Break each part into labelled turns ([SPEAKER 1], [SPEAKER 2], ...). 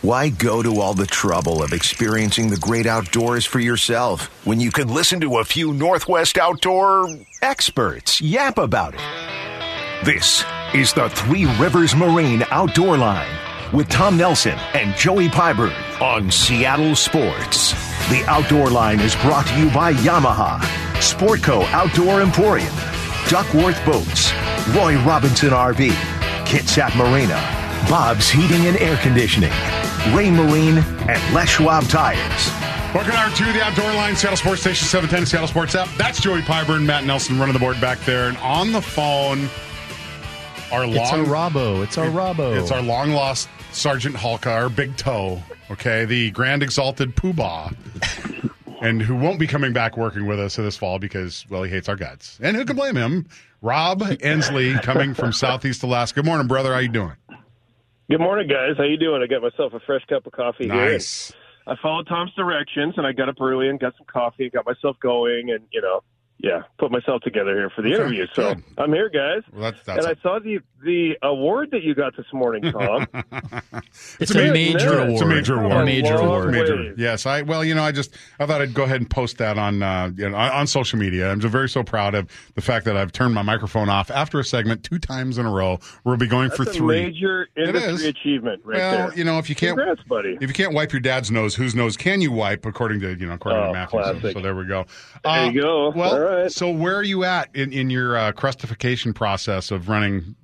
[SPEAKER 1] Why go to all the trouble of experiencing the great outdoors for yourself when you can listen to a few Northwest outdoor experts yap about it? This is the Three Rivers Marine Outdoor Line with Tom Nelson and Joey Pyburn on Seattle Sports. The Outdoor Line is brought to you by Yamaha, Sportco Outdoor Emporium, Duckworth Boats, Roy Robinson RV, Kitsap Marina, Bob's Heating and Air Conditioning, Ray Marine, and Les Schwab Tires.
[SPEAKER 2] Welcome hour two, the Outdoor Line, Seattle Sports Station 710, Seattle Sports app. That's Joey Pyburn, Matt Nelson running the board back there. And on the phone, our long.
[SPEAKER 3] It's our Robbo. It's our Robbo.
[SPEAKER 2] It's our long lost Sergeant Hulka, our big toe, okay? The grand exalted poobah. and who won't be coming back working with us this fall because, well, he hates our guts. And who can blame him? Rob Endsley coming from Southeast Alaska. Good morning, brother. How you doing?
[SPEAKER 4] Good morning, guys. How you doing? I got myself a fresh cup of coffee
[SPEAKER 2] Nice.
[SPEAKER 4] here. I followed Tom's directions, and I got up early and got some coffee and got myself going, and you know, yeah, put myself together here for the
[SPEAKER 2] Okay,
[SPEAKER 4] interview. So
[SPEAKER 2] good.
[SPEAKER 4] I'm here, guys.
[SPEAKER 2] Well, that's, that's
[SPEAKER 4] and I saw the the award that you got this morning, Tom.
[SPEAKER 3] It's
[SPEAKER 2] a
[SPEAKER 3] a
[SPEAKER 2] ma-
[SPEAKER 3] major award.
[SPEAKER 2] It's a major award.
[SPEAKER 3] A major
[SPEAKER 4] Long
[SPEAKER 3] award.
[SPEAKER 2] Major. Yes, I well, you know, I just I thought I'd go ahead and post that on uh, you know, on, on social media. I'm just very so proud of the fact that I've turned my microphone off after a segment two times in a row. We'll be going for
[SPEAKER 4] That's a
[SPEAKER 2] three.
[SPEAKER 4] major
[SPEAKER 2] It is.
[SPEAKER 4] industry achievement, right
[SPEAKER 2] well,
[SPEAKER 4] there.
[SPEAKER 2] you know, if you can't
[SPEAKER 4] Congrats, buddy.
[SPEAKER 2] if you can't wipe your dad's nose, whose nose can you wipe? According to you know, according to
[SPEAKER 4] Oh,
[SPEAKER 2] Matthew. So, so there we go.
[SPEAKER 4] There you go.
[SPEAKER 2] Well,
[SPEAKER 4] All right.
[SPEAKER 2] so where are you at in in your uh, crustification process of running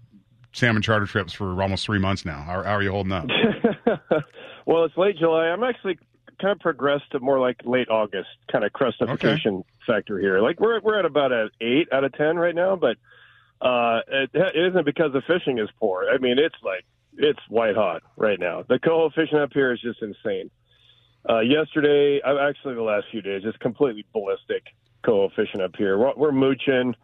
[SPEAKER 2] salmon charter trips for almost three months now? How, how are you holding up?
[SPEAKER 4] well, it's late July. I'm actually kind of progressed to more like late August kind of crustification factor here. Like we're we're at about an eight out of ten right now, but uh, it, it isn't because the fishing is poor. I mean, it's like it's white hot right now. The coho fishing up here is just insane. Uh, yesterday, uh, actually the last few days, just completely ballistic coho fishing up here. We're, we're mooching.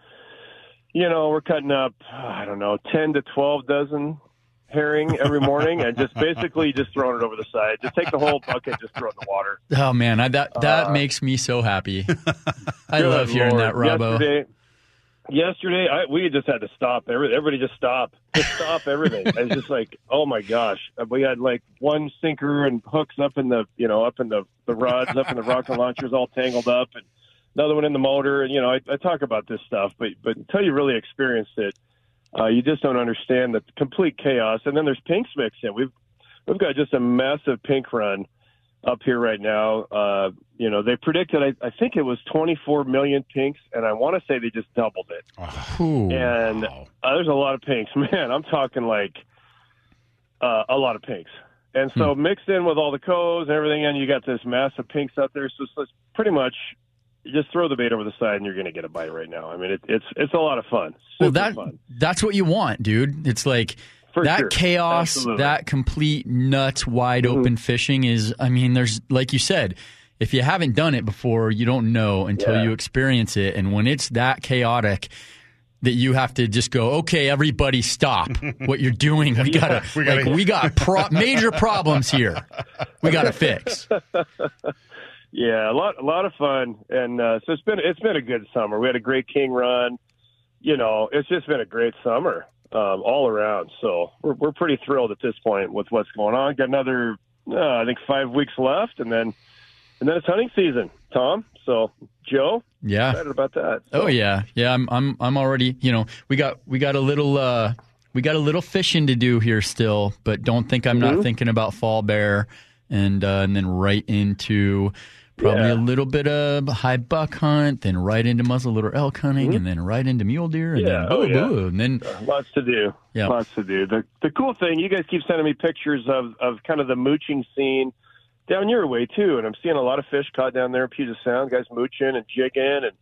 [SPEAKER 4] You know, we're cutting up. I don't know, ten to twelve dozen herring every morning, and just basically just throwing it over the side. Just take the whole bucket, just throw it in the water.
[SPEAKER 3] Oh man, I, that that
[SPEAKER 4] Uh,
[SPEAKER 3] makes me so happy. I
[SPEAKER 4] Good
[SPEAKER 3] love hearing
[SPEAKER 4] Lord.
[SPEAKER 3] that, Robbo.
[SPEAKER 4] Yesterday, yesterday I, we just had to stop. Every, everybody just stop. Just stop everything. it's just like, oh my gosh. We had like one sinker and hooks up in the, you know, up in the, the rods, up in the rocket launchers all tangled up and another one in the motor. And, you know, I, I talk about this stuff, but, but until you really experienced it, uh, you just don't understand the complete chaos. And then there's pinks mixed in. We've, we've got just a massive pink run up here right now. Uh, you know, they predicted, I, I think it was 24 million pinks, and I want to say they just doubled it.
[SPEAKER 3] Ooh.
[SPEAKER 4] And
[SPEAKER 2] wow.
[SPEAKER 4] uh, there's a lot of pinks, man. I'm talking like uh, a lot of pinks. And so mixed in with all the codes and everything, and you got this massive pinks out there. So it's, it's pretty much just throw the bait over the side, and you're going to get a bite right now. I mean, it, it's it's a lot of fun.
[SPEAKER 3] Well, that
[SPEAKER 4] fun.
[SPEAKER 3] that's what you want, dude. It's like
[SPEAKER 4] For
[SPEAKER 3] that
[SPEAKER 4] sure.
[SPEAKER 3] chaos,
[SPEAKER 4] Absolutely.
[SPEAKER 3] that complete nuts wide
[SPEAKER 4] Mm-hmm.
[SPEAKER 3] open fishing is. I mean, there's like you said, if you haven't done it before, you don't know until
[SPEAKER 4] Yeah.
[SPEAKER 3] you experience it. And when it's that chaotic. That you have to just go, okay, everybody, stop what you're doing. We gotta,
[SPEAKER 2] We gotta-
[SPEAKER 3] like, we got pro- major problems here. We gotta fix.
[SPEAKER 4] Yeah, a lot, a lot of fun, and uh, so it's been it's been a good summer. We had a great king run. You know, it's just been a great summer um, all around. So we're we're pretty thrilled at this point with what's going on. Got another, uh, I think, five weeks left, and then and then it's hunting season, Tom. So Joe,
[SPEAKER 3] Yeah.
[SPEAKER 4] excited about that.
[SPEAKER 3] Oh yeah, yeah. I'm I'm I'm already. You know, we got we got a little uh we got a little fishing to do here still, but don't think I'm
[SPEAKER 4] Mm-hmm.
[SPEAKER 3] not thinking about fall bear, and uh, and then right into probably
[SPEAKER 4] Yeah.
[SPEAKER 3] a little bit of high buck hunt, then right into muzzleloader elk hunting, and then right into mule deer, and
[SPEAKER 4] Mm-hmm. Yeah,
[SPEAKER 3] then
[SPEAKER 4] oh,
[SPEAKER 3] boo
[SPEAKER 4] yeah.
[SPEAKER 3] boo, and then
[SPEAKER 4] Lots to do.
[SPEAKER 3] Yeah.
[SPEAKER 4] Lots to do. The the cool thing, you guys keep sending me pictures of, of kind of the mooching scene down your way too, and I'm seeing a lot of fish caught down there in Puget Sound, guys mooching and jigging and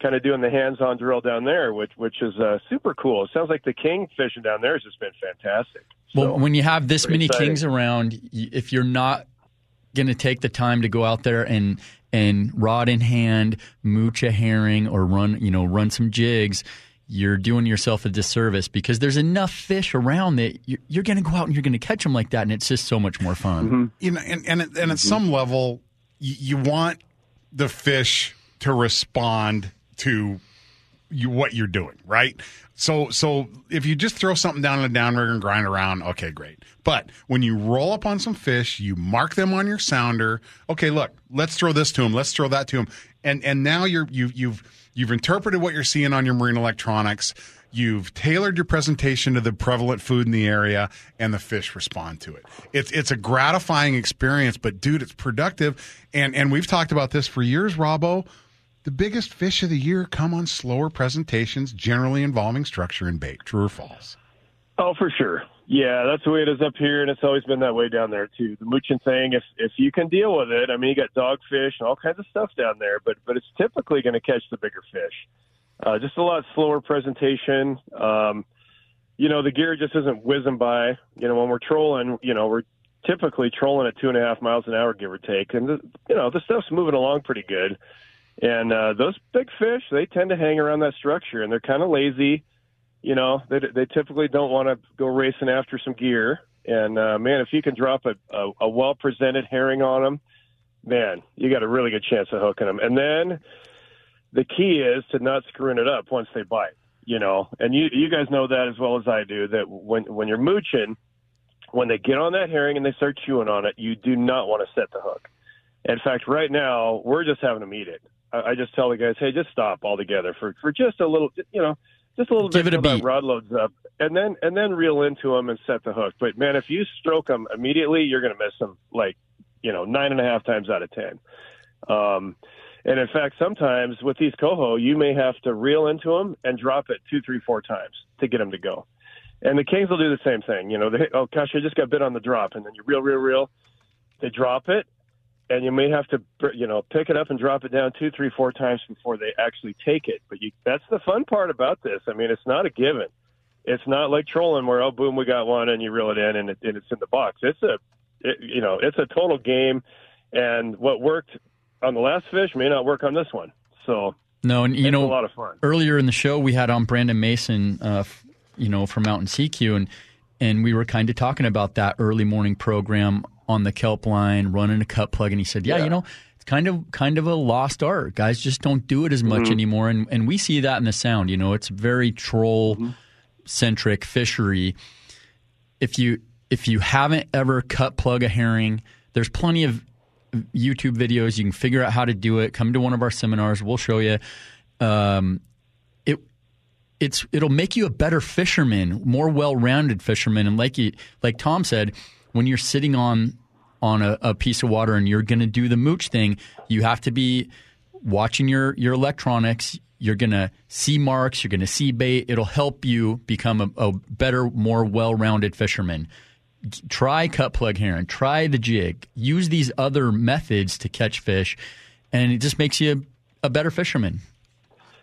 [SPEAKER 4] kind of doing the hands-on drill down there, which which is uh, super cool. It sounds like the king fishing down there has just been fantastic.
[SPEAKER 3] Well, when you have this many
[SPEAKER 4] exciting.
[SPEAKER 3] kings around, if you're not going to take the time to go out there and and rod in hand, mooch a herring or run, you know, run some jigs, you're doing yourself a disservice because there's enough fish around that you're, you're going to go out and you're going to catch them like that, and it's just so much more fun.
[SPEAKER 4] Mm-hmm.
[SPEAKER 2] you know, and and, and at some level, you, you want the fish to respond to you, what you're doing, right? So, so if you just throw something down in a downrigger and grind around, okay, great. But when you roll up on some fish, you mark them on your sounder. Okay, look, let's throw this to them. Let's throw that to them. And and now you're you've you've you've interpreted what you're seeing on your marine electronics. You've tailored your presentation to the prevalent food in the area, and the fish respond to it. It's it's a gratifying experience, but dude, it's productive. And and we've talked about this for years, Robbo. The biggest fish of the year come on slower presentations, generally involving structure and bait. True or false?
[SPEAKER 4] Oh, for sure. Yeah, that's the way it is up here, and it's always been that way down there too. The mooching thing, if if you can deal with it, I mean, you got dogfish and all kinds of stuff down there, but but it's typically going to catch the bigger fish. Uh, just a lot slower presentation. Um, you know, the gear just isn't whizzing by. You know, when we're trolling, you know, we're typically trolling at two and a half miles an hour, give or take, and the, you know the stuff's moving along pretty good. And uh, those big fish, they tend to hang around that structure, and they're kind of lazy. You know, they they typically don't want to go racing after some gear. And uh, man, if you can drop a, a, a well presented herring on them, man, you got a really good chance of hooking them. And then the key is to not screwing it up once they bite. You know, and you you guys know that as well as I do that when when you're mooching, when they get on that herring and they start chewing on it, you do not want to set the hook. In fact, right now we're just having them eat it. I, I just tell the guys, hey, just stop altogether for for just a little, you know, just a little
[SPEAKER 3] Give
[SPEAKER 4] bit
[SPEAKER 3] it a
[SPEAKER 4] until
[SPEAKER 3] beat.
[SPEAKER 4] that rod loads up, and then and then reel into them and set the hook. But man, if you stroke them immediately, you're going to miss them like you know nine and a half times out of ten. Um, and in fact, sometimes with these coho, you may have to reel into them and drop it two, three, four times to get them to go. And the kings will do the same thing. You know, they, oh gosh, I just got bit on the drop, and then you reel, reel, reel. They drop it, and you may have to, you know, pick it up and drop it down two, three, four times before they actually take it. But you, that's the fun part about this. I mean, it's not a given. It's not like trolling where oh boom we got one and you reel it in and, it, and it's in the box. It's a, it, you know, it's a total game, and what worked on the last fish may not work on this one. So
[SPEAKER 3] No, and you know,
[SPEAKER 4] a lot of fun.
[SPEAKER 3] earlier in the show we had on Brandon Mason, uh, you know, from Mountain CQ, and and we were kind of talking about that early morning program on the kelp line, running a cut plug, and he said, yeah,
[SPEAKER 4] Yeah.
[SPEAKER 3] you know. It's kind of kind of a lost art. Guys just don't do it as much
[SPEAKER 4] Mm-hmm.
[SPEAKER 3] anymore, and and we see that in the sound. You know, it's very troll centric fishery. If you if you haven't ever cut plug a herring, there's plenty of YouTube videos. You can figure out how to do it. Come to one of our seminars. We'll show you. Um, it it's it'll make you a better fisherman, more well-rounded fisherman. And like you, like Tom said, when you're sitting on on a, a piece of water and you're going to do the mooch thing, you have to be watching your your electronics. You're going to see marks. You're going to see bait. It'll help you become a, a better, more well-rounded fisherman try cut plug herring, try the jig, use these other methods to catch fish, and it just makes you a better fisherman.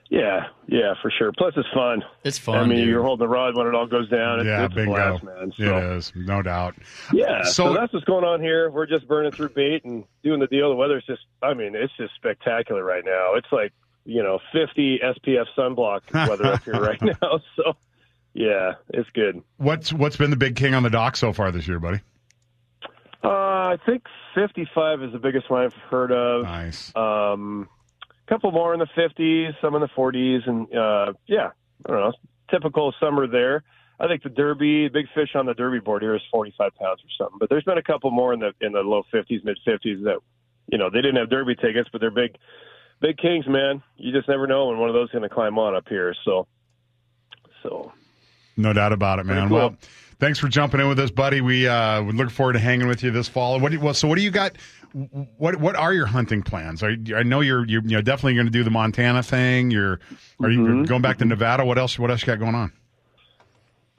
[SPEAKER 4] Yeah, yeah, for sure. Plus, it's fun.
[SPEAKER 3] It's fun.
[SPEAKER 4] I mean,
[SPEAKER 3] dude.
[SPEAKER 4] you're holding the rod when it all goes down. It's,
[SPEAKER 2] yeah,
[SPEAKER 4] it's a
[SPEAKER 2] bingo.
[SPEAKER 4] blast, man. So,
[SPEAKER 2] It is, no doubt.
[SPEAKER 4] Yeah, so,
[SPEAKER 2] So-
[SPEAKER 4] that's what's going on here. We're just burning through bait and doing the deal. The weather's just, I mean, it's just spectacular right now. It's like, you know, 50 SPF sunblock weather up here right now. So, yeah, it's good.
[SPEAKER 2] What's what's been the big king on the dock so far this year, buddy?
[SPEAKER 4] Uh, I think 55 is the biggest one I've heard of.
[SPEAKER 2] Nice.
[SPEAKER 4] Um, a couple more in the 50s, some in the 40s, and uh, yeah, I don't know, typical summer there. I think the Derby, big fish on the Derby board here is 45 pounds or something. But there's been a couple more in the in the low 50s, mid 50s that, you know, they didn't have Derby tickets, but they're big, big kings, man. You just never know when one of those is going to climb on up here. So, so
[SPEAKER 2] No doubt about it, man.
[SPEAKER 4] Cool.
[SPEAKER 2] Well, thanks for jumping in with us, buddy. We uh, we look forward to hanging with you this fall. What do you, well, so what do you got? What what are your hunting plans? Are, I know you're you're you know, definitely going to do the Montana thing. You're are you
[SPEAKER 4] Mm-hmm.
[SPEAKER 2] going back to Nevada? What else? What else you got going on?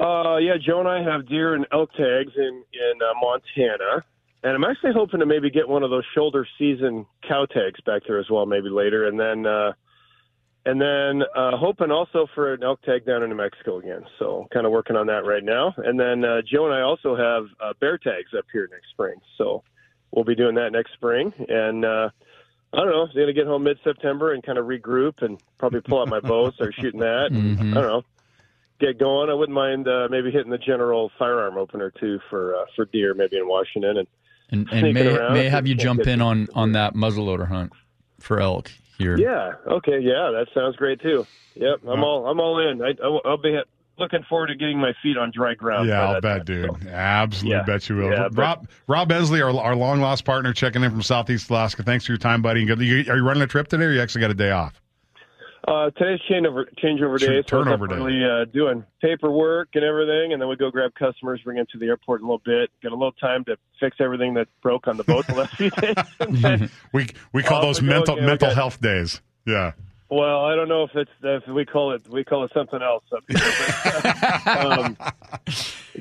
[SPEAKER 4] Uh, yeah, Joe and I have deer and elk tags in in uh, Montana, and I'm actually hoping to maybe get one of those shoulder season cow tags back there as well, maybe later, and then uh, and then uh, hoping also for an elk tag down in New Mexico again. So kind of working on that right now, and then uh, Joe and I also have uh, bear tags up here next spring, so we'll be doing that next spring, and. uh I don't know. I'm going to get home mid September and kind of regroup and probably pull out my bow, start shooting that. And,
[SPEAKER 3] Mhm.
[SPEAKER 4] I don't know get going. I wouldn't mind uh, maybe hitting the general firearm opener too for uh, for deer, maybe in Washington. And
[SPEAKER 3] and, and may
[SPEAKER 4] around
[SPEAKER 3] may have you jump in on on that muzzleloader hunt for elk. here.
[SPEAKER 4] Yeah. Okay. Yeah, that sounds great too. Yep. I'm all I'm all in. I, I'll, I'll be looking forward to getting my feet on dry ground.
[SPEAKER 2] Yeah, I'll bet,
[SPEAKER 4] time,
[SPEAKER 2] dude.
[SPEAKER 4] so.
[SPEAKER 2] Absolutely
[SPEAKER 4] Yeah.
[SPEAKER 2] bet you will.
[SPEAKER 4] Yeah, but-
[SPEAKER 2] Rob Rob Endsley, our, our long lost partner, checking in from Southeast Alaska. Thanks for your time, buddy. You- you- Are you running a trip today, or you actually got a day off?
[SPEAKER 4] Uh, today's changeover changeover day, so
[SPEAKER 2] turnover day.
[SPEAKER 4] uh, doing paperwork and everything, and then we go grab customers, bring them to the airport in a little bit, get a little time to fix everything that broke on the boat the last few days.
[SPEAKER 2] We we call those mental. Mental
[SPEAKER 4] got-
[SPEAKER 2] health days. Yeah.
[SPEAKER 4] Well, I don't know if it's if we call it we call it something else up here. But, um,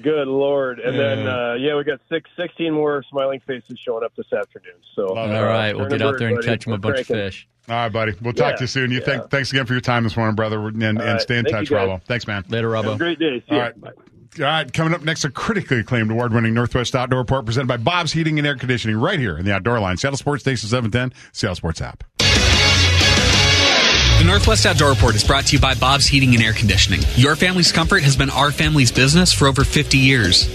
[SPEAKER 4] good lord! And then uh, yeah, we got six, 16 more smiling faces showing up this afternoon. So
[SPEAKER 2] Love it.
[SPEAKER 3] All right, we'll get out there and
[SPEAKER 4] buddy.
[SPEAKER 3] catch him a
[SPEAKER 4] We're
[SPEAKER 3] bunch of fish.
[SPEAKER 2] All right, buddy. We'll talk
[SPEAKER 4] Yeah,
[SPEAKER 2] to you soon. You
[SPEAKER 4] yeah.
[SPEAKER 2] think, thanks again for your time this morning, brother, and, and
[SPEAKER 4] right.
[SPEAKER 2] stay in
[SPEAKER 4] Thank
[SPEAKER 2] touch,
[SPEAKER 4] you, guys.
[SPEAKER 2] Robbo. Thanks, man.
[SPEAKER 3] Later,
[SPEAKER 4] Have
[SPEAKER 3] Robbo.
[SPEAKER 4] great day. See
[SPEAKER 2] All
[SPEAKER 4] ya.
[SPEAKER 2] right.
[SPEAKER 4] Bye.
[SPEAKER 2] All right, coming up next, a critically acclaimed award-winning Northwest Outdoor Report presented by Bob's Heating and Air Conditioning right here in the Outdoor Line. Seattle Sports Station 710, Seattle Sports app.
[SPEAKER 5] The Northwest Outdoor Report is brought to you by Bob's Heating and Air Conditioning. Your family's comfort has been our family's business for over 50 years.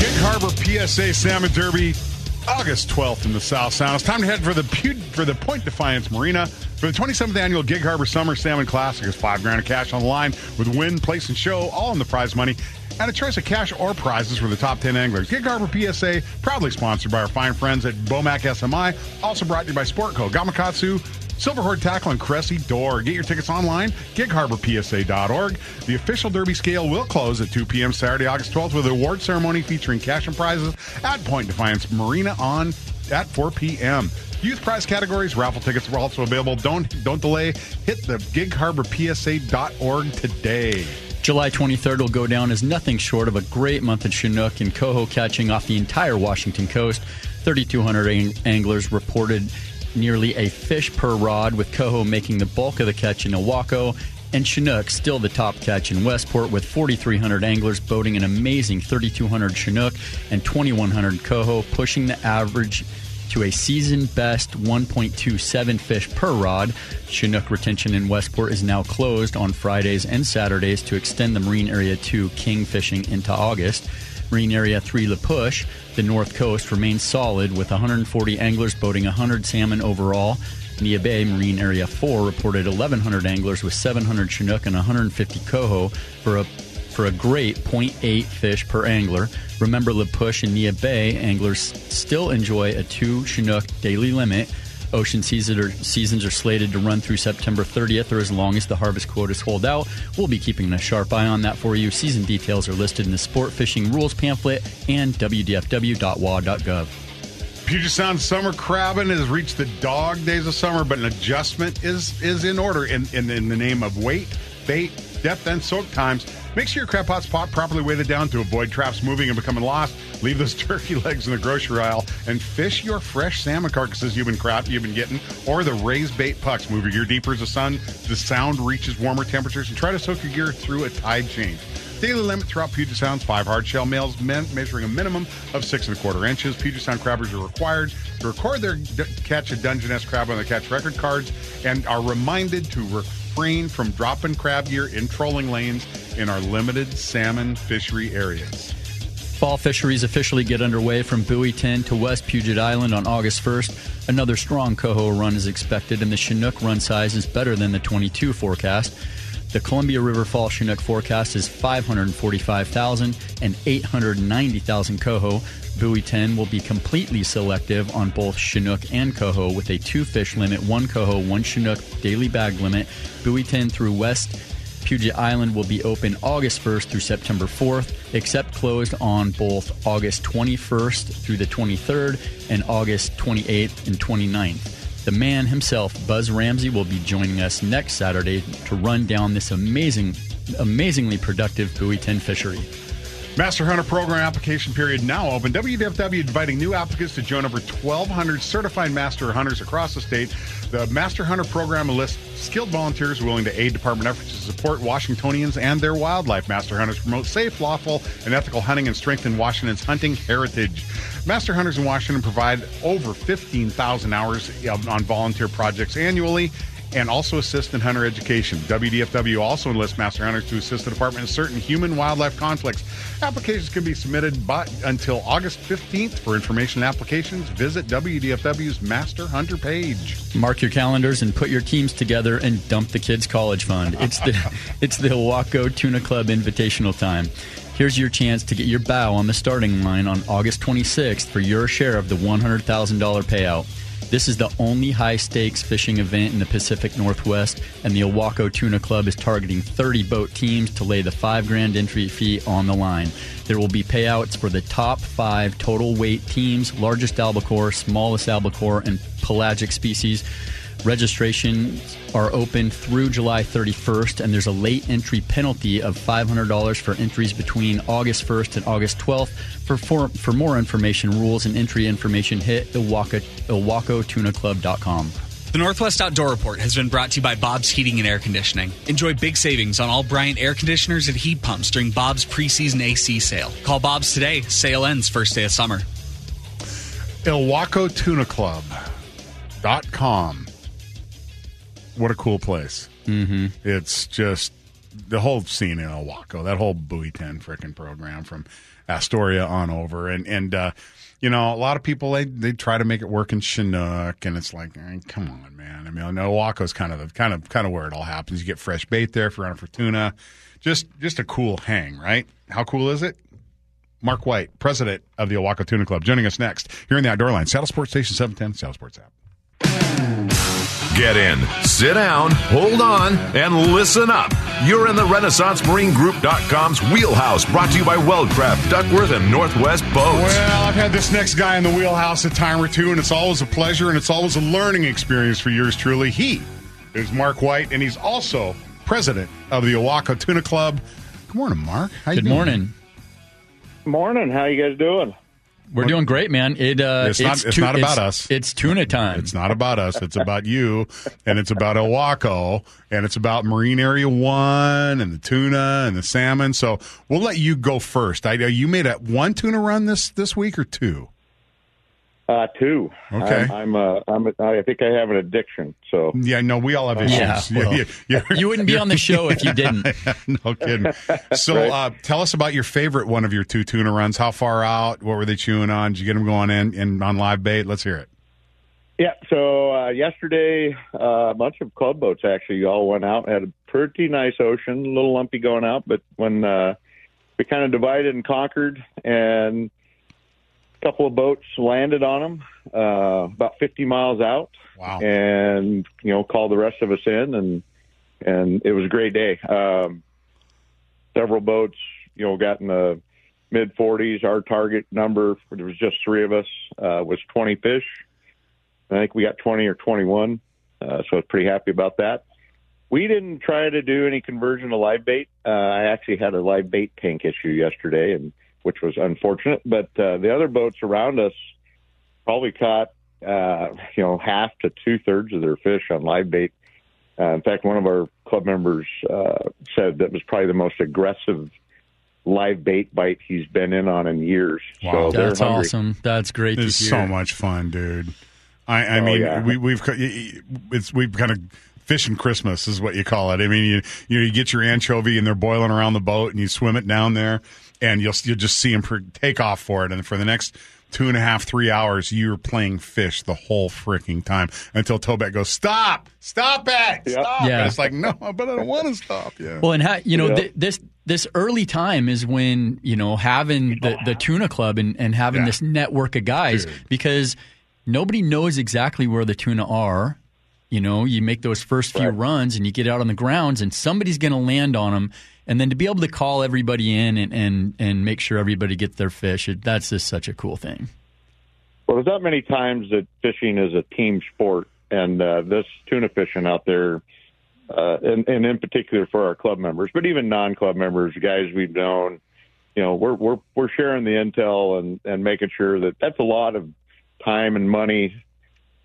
[SPEAKER 2] Gig Harbor PSA Salmon Derby, August 12th in the South Sound. It's time to head for the for the Point Defiance Marina for the 27th annual Gig Harbor Summer Salmon Classic. There's five grand of cash on the line with win, place, and show, all in the prize money. And a choice of cash or prizes for the top 10 anglers. Gig Harbor PSA, proudly sponsored by our fine friends at Bomac SMI. Also brought to you by Sportco, Gamakatsu, Silverhorn Tackle, and Cressy Door. Get your tickets online, gigharborpsa.org. The official Derby scale will close at 2 p.m. Saturday, August 12th with an award ceremony featuring cash and prizes at Point Defiance Marina on at 4 p.m. Youth prize categories, raffle tickets are also available. Don't don't delay. Hit the gigharborpsa.org today.
[SPEAKER 3] July 23rd will go down as nothing short of a great month in Chinook and coho catching off the entire Washington coast. 3,200 ang- anglers reported nearly a fish per rod, with coho making the bulk of the catch in Ilwaco. And Chinook still the top catch in Westport, with 4,300 anglers boating an amazing 3,200 Chinook and 2,100 coho, pushing the average to a season best 1.27 fish per rod. Chinook retention in Westport is now closed on Fridays and Saturdays to extend the Marine Area 2 king fishing into August. Marine Area 3 La Push, the north coast, remains solid with 140 anglers boating 100 salmon overall. Neah Bay Marine Area 4 reported 1,100 anglers with 700 Chinook and 150 coho for a for a great 0.8 fish per angler. Remember, La Push and Neah Bay anglers still enjoy a two Chinook daily limit. Ocean are, seasons are slated to run through September 30th or as long as the harvest quotas hold out. We'll be keeping a sharp eye on that for you. Season details are listed in the Sport Fishing Rules pamphlet and wdfw.wa.gov.
[SPEAKER 2] Puget Sound summer crabbing has reached the dog days of summer, but an adjustment is is in order in, in, in the name of weight, bait, depth, and soak times. Make sure your crab pot's pot properly weighted down to avoid traps moving and becoming lost. Leave those turkey legs in the grocery aisle and fish your fresh salmon carcasses you've been crap you've been getting, or the raised bait pucks. Move your gear deeper as the sun, the sound reaches warmer temperatures, and try to soak your gear through a tide change. Daily limit throughout Puget Sound's five hard shell males, men measuring a minimum of six and a quarter inches. Puget Sound crabbers are required to record their d- catch a Dungeness crab on their catch record cards and are reminded to refrain from dropping crab gear in trolling lanes in our limited salmon fishery areas.
[SPEAKER 3] Fall fisheries officially get underway from Buoy 10 to West Puget Island on August 1st. Another strong coho run is expected, and the Chinook run size is better than the 22 forecast. The Columbia River Fall Chinook forecast is 545,000 and 890,000 coho. Buoy 10 will be completely selective on both Chinook and coho with a two fish limit, one coho, one Chinook daily bag limit. Buoy 10 through West Puget Island will be open August 1st through September 4th, except closed on both August 21st through the 23rd and August 28th and 29th. The man himself, Buzz Ramsey, will be joining us next Saturday to run down this amazing, amazingly productive Buoy 10 fishery.
[SPEAKER 2] Master Hunter Program application period now open. WDFW inviting new applicants to join over 1,200 certified Master Hunters across the state. The Master Hunter Program lists skilled volunteers willing to aid department efforts to support Washingtonians and their wildlife. Master Hunters promote safe, lawful, and ethical hunting and strengthen Washington's hunting heritage. Master Hunters in Washington provide over 15,000 hours um, on volunteer projects annually and also assist in hunter education. WDFW also enlists master hunters to assist the department in certain human wildlife conflicts. Applications can be submitted by, until August 15th. For information and applications, visit WDFW's Master Hunter page.
[SPEAKER 3] Mark your calendars and put your teams together and dump the kids' college fund. It's the it's the Ilwaco Tuna Club Invitational time. Here's your chance to get your bow on the starting line on August 26th for your share of the $100,000 payout. This is the only high stakes fishing event in the Pacific Northwest, and the Ilwaco Tuna Club is targeting 30 boat teams to lay the five grand entry fee on the line. There will be payouts for the top five total weight teams, largest albacore, smallest albacore, and pelagic species. Registrations are open through July 31st, and there's a late entry penalty of $500 for entries between August 1st and August 12th. For, for, for more information, rules, and entry information, hit Ilwaco, ilwacotunaclub.com.
[SPEAKER 5] The Northwest Outdoor Report has been brought to you by Bob's Heating and Air Conditioning. Enjoy big savings on all Bryant air conditioners and heat pumps during Bob's preseason AC sale. Call Bob's today. Sale ends first day of summer.
[SPEAKER 2] Ilwaco Tuna Club.com. What a cool place. Mm-hmm. It's just the whole scene in Ilwaco, that whole Buoy 10 frickin' program from Astoria on over. And, and, uh, you know, a lot of people they, they try to make it work in Chinook, and it's like, eh, come on, man. I mean, Ilwaco's kind of the kind of kind of where it all happens. You get fresh bait there if you're running for tuna. Just just a cool hang, right? How cool is it? Mark White, president of the Ilwaco Tuna Club, joining us next here in the Outdoor Line, Seattle Sports Station 710, Seattle Sports app.
[SPEAKER 1] Get in, sit down, hold on, and listen up. You're in the RenaissanceMarineGroup.com's wheelhouse, brought to you by Weldcraft, Duckworth, and Northwest Boats.
[SPEAKER 2] Well, I've had this next guy in the wheelhouse a time or two, and it's always a pleasure and it's always a learning experience for yours truly. He is Mark White, and he's also president of the Ilwaco Tuna Club. Good morning, Mark. How you
[SPEAKER 3] Good
[SPEAKER 2] doing?
[SPEAKER 3] morning.
[SPEAKER 6] Morning. How you guys doing?
[SPEAKER 3] We're doing great, man. It uh,
[SPEAKER 2] It's not- it's not about us.
[SPEAKER 3] It's tuna time.
[SPEAKER 2] It's not about us. It's about you, and it's about Ilwaco, and it's about Marine Area One, and the tuna, and the salmon. So we'll let you go first. I you made a one tuna run this this week or two.
[SPEAKER 6] Uh, two.
[SPEAKER 2] Okay.
[SPEAKER 6] I'm. I'm, uh, I'm. I think I have an addiction. So
[SPEAKER 2] Yeah, no, we all have issues.
[SPEAKER 3] Yeah, well,
[SPEAKER 2] you're-
[SPEAKER 3] you wouldn't be on the show if you didn't.
[SPEAKER 2] no kidding. So,
[SPEAKER 6] Right.
[SPEAKER 2] uh, tell us about your favorite one of your two tuna runs. How far out? What were they chewing on? Did you get them going in, in on live bait? Let's hear it.
[SPEAKER 6] yeah. So uh, yesterday, uh, a bunch of club boats actually all went out. Had a pretty nice ocean. A little lumpy going out, but when uh, we kind of divided and conquered, and a couple of boats landed on them uh, about 50 miles out.
[SPEAKER 2] Wow.
[SPEAKER 6] and you know called the rest of us in and and it was a great day. Um several boats you know got in the mid 40s our target number there was just three of us uh was 20 fish. I think we got 20 or 21 uh, so i was pretty happy about that. We didn't try to do any conversion to live bait. Uh, i actually had a live bait tank issue yesterday and which was unfortunate but uh, the other boats around us probably caught uh, you know, half to two thirds of their fish on live bait. Uh, in fact, one of our club members uh, said that was probably the most aggressive live bait bite he's been in on in years.
[SPEAKER 2] Wow.
[SPEAKER 6] So
[SPEAKER 3] That's
[SPEAKER 6] hungry.
[SPEAKER 3] awesome. That's great
[SPEAKER 2] It's
[SPEAKER 3] to
[SPEAKER 2] so much fun, dude. I, I
[SPEAKER 6] Oh,
[SPEAKER 2] mean,
[SPEAKER 6] yeah.
[SPEAKER 2] we, we've it's we've kind of fishing Christmas is what you call it. I mean, you you, know, you get your anchovy and they're boiling around the boat, and you swim it down there, and you'll you'll just see them take off for it, and for the next. Two and a half, three hours, you're playing fish the whole freaking time until Tobet goes, Stop! Stop it!
[SPEAKER 6] Yeah.
[SPEAKER 2] Stop!
[SPEAKER 3] Yeah.
[SPEAKER 2] And it's like, No, but I don't want to stop. Yeah.
[SPEAKER 3] Well, and ha- you know
[SPEAKER 6] Yeah.
[SPEAKER 3] th- this this early time is when you know having the, the tuna club and, and having
[SPEAKER 2] Yeah.
[SPEAKER 3] this network of guys
[SPEAKER 2] Dude.
[SPEAKER 3] because nobody knows exactly where the tuna are. You know, you make those first few
[SPEAKER 6] Right.
[SPEAKER 3] runs and you get out on the grounds, and somebody's going to land on them. And then to be able to call everybody in and, and, and make sure everybody gets their fish, it, that's just such a cool thing.
[SPEAKER 6] Well, there's not many times that fishing is a team sport, and uh, this tuna fishing out there, uh, and, and in particular for our club members, but even non-club members, guys we've known, you know, we're we're we're sharing the intel and and making sure that that's a lot of time and money.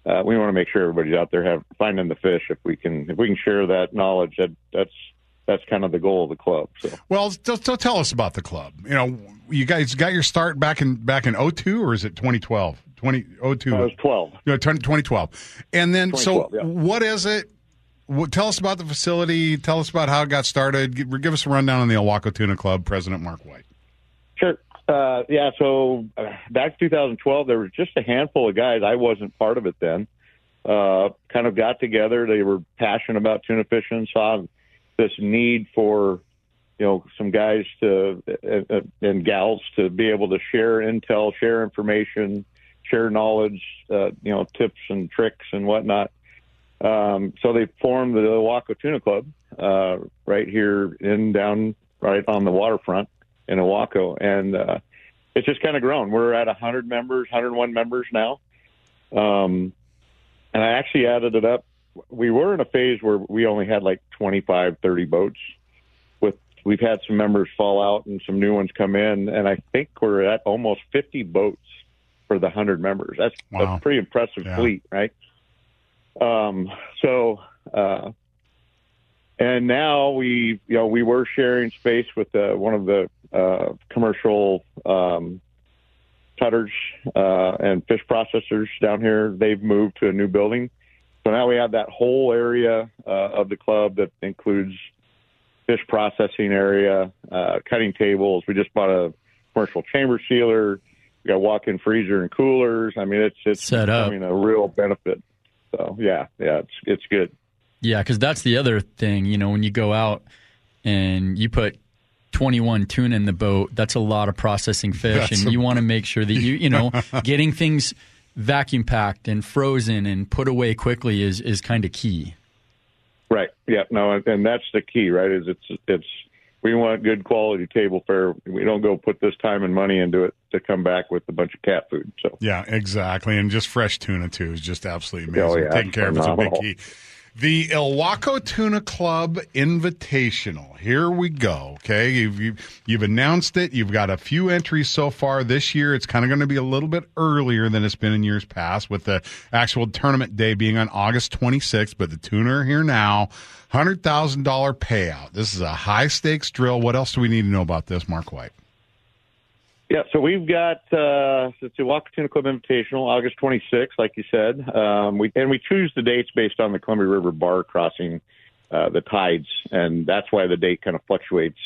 [SPEAKER 6] Uh, we want to make sure everybody's out there have finding the fish. If we can, if we can share that knowledge, that that's that's kind of the goal of the club. So.
[SPEAKER 2] Well, so, so tell us about the club. You know, you guys got your start back in back in 02 or is it 2012? 2002.
[SPEAKER 6] I was 12.
[SPEAKER 2] You know, 20- 2012. And then, so
[SPEAKER 6] yeah.
[SPEAKER 2] what is it? well, tell us about the facility. Tell us about how it got started. Give, give us a rundown on the Ilwaco Tuna Club, President Mark White.
[SPEAKER 6] Sure. Uh, yeah, so uh, back 2012, there was just a handful of guys. I wasn't part of it then. Uh, kind of got together. They were passionate about tuna fishing, saw this need for, you know, some guys to uh, uh, and gals to be able to share intel, share information, share knowledge, uh, you know, tips and tricks and whatnot. Um, so they formed the Ilwaco Tuna Club uh, right here in down right on the waterfront in Ilwaco, and uh, it's just kind of grown. We're at 100 members, 101 members now, um, and I actually added it up. We were in a phase where we only had like 25, 30 boats. With we've had some members fall out and some new ones come in, and I think we're at almost 50 boats for the 100 members. That's
[SPEAKER 2] Wow.
[SPEAKER 6] a pretty impressive
[SPEAKER 2] Yeah.
[SPEAKER 6] fleet, right? Um, so, uh, and now we, you know, we were sharing space with uh, one of the uh, commercial um, cutters uh, and fish processors down here. They've moved to a new building, so now we have that whole area uh, of the club that includes fish processing area, uh, cutting tables. We just bought a commercial chamber sealer. We got walk-in freezer and coolers. I mean, it's it's
[SPEAKER 3] Set up.
[SPEAKER 6] becoming a real benefit. So yeah, yeah, it's it's good.
[SPEAKER 3] Yeah, because that's the other thing. You know, when you go out and you put 21 tuna in the boat, that's a lot of processing fish,
[SPEAKER 2] That's
[SPEAKER 3] and
[SPEAKER 2] a-
[SPEAKER 3] you want to make sure that you, you know, getting things vacuum packed and frozen and put away quickly is is kind of key.
[SPEAKER 6] Right. Yeah. No, and- and that's the key, right? Is it's it's we want good quality table fare. We don't go put this time and money into it to come back with a bunch of cat food. So
[SPEAKER 2] Yeah, exactly. And just fresh tuna too is just absolutely
[SPEAKER 6] Oh,
[SPEAKER 2] amazing.
[SPEAKER 6] yeah,
[SPEAKER 2] Taking care of it's a big key. The Ilwaco Tuna Club Invitational. Here we go. Okay, you've, you've you've announced it. You've got a few entries so far this year. It's kind of going to be a little bit earlier than it's been in years past, with the actual tournament day being on August 26th. But the tuna here now. Hundred thousand dollar payout. This is a high stakes drill. What else do we need to know about this, Mark White?
[SPEAKER 6] Yeah, so we've got uh, it's the Ilwaco Tuna Club Invitational, August 26th, like you said. Um, we and we choose the dates based on the Columbia River bar crossing uh, the tides, and that's why the date kind of fluctuates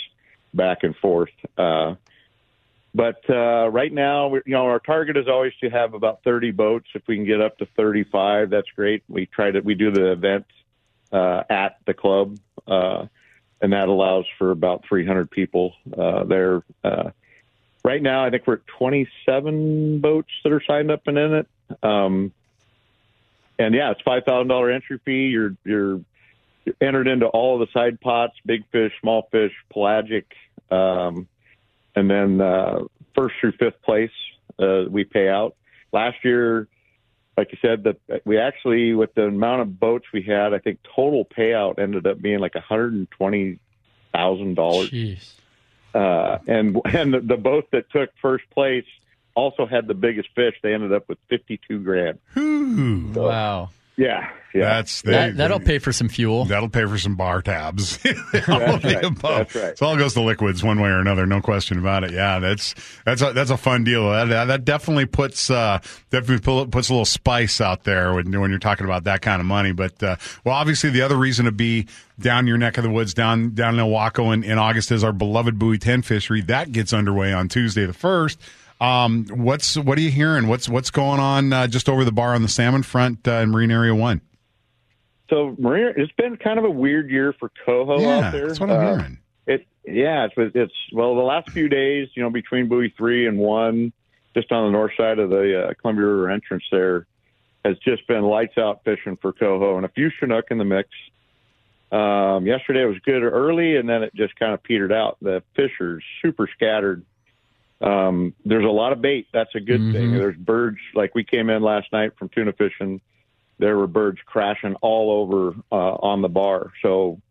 [SPEAKER 6] back and forth. Uh, but uh, right now, you know, our target is always to have about 30 boats. If we can get up to 35, that's great. We try to we do the event uh, at the club, uh, and that allows for about 300 people uh, there. Uh, right now, I think we're at 27 boats that are signed up and in it. Um, and yeah, it's five thousand dollar entry fee. You're you're entered into all the side pots, big fish, small fish, pelagic, um, and then uh, first through fifth place uh, we pay out. Last year, like you said, that we actually with the amount of boats we had, I think total payout ended up being like one hundred and twenty thousand dollars.
[SPEAKER 3] Jeez.
[SPEAKER 6] Uh, and and the, the boat that took first place also had the biggest fish. They ended up with fifty two grand.
[SPEAKER 2] Ooh,
[SPEAKER 3] Wow.
[SPEAKER 6] Yeah, yeah.
[SPEAKER 2] that's they,
[SPEAKER 3] That, that'll pay for some fuel.
[SPEAKER 2] That'll pay for some bar tabs. All
[SPEAKER 6] That's right.
[SPEAKER 2] above.
[SPEAKER 6] That's right.
[SPEAKER 2] So all goes to liquids one way or another, no question about it. Yeah, that's that's a, that's a fun deal. That, that, that definitely puts uh, definitely puts a little spice out there when when you're talking about that kind of money. But uh, well, obviously the other reason to be down your neck of the woods, down down in Ilwaco in, in August is our beloved Buoy Ten fishery that gets underway on Tuesday the first. Um, what's what are you hearing? What's what's going on uh, just over the bar on the salmon front uh, in Marine Area One?
[SPEAKER 6] So Maria, it's been kind of a weird year for coho
[SPEAKER 2] Yeah,
[SPEAKER 6] out there.
[SPEAKER 2] that's what I'm
[SPEAKER 6] Uh,
[SPEAKER 2] hearing.
[SPEAKER 6] It yeah, it's it's well the last few days, you know, between buoy three and one, just on the north side of the uh, Columbia River entrance there, has just been lights out fishing for coho and a few chinook in the mix. Um, yesterday it was good early, and then it just kind of petered out. The fish are super scattered. Um, there's a lot of bait. That's a good thing.
[SPEAKER 3] Mhm.
[SPEAKER 6] There's birds. Like we came in last night from tuna fishing, there were birds crashing all over uh, on the bar. So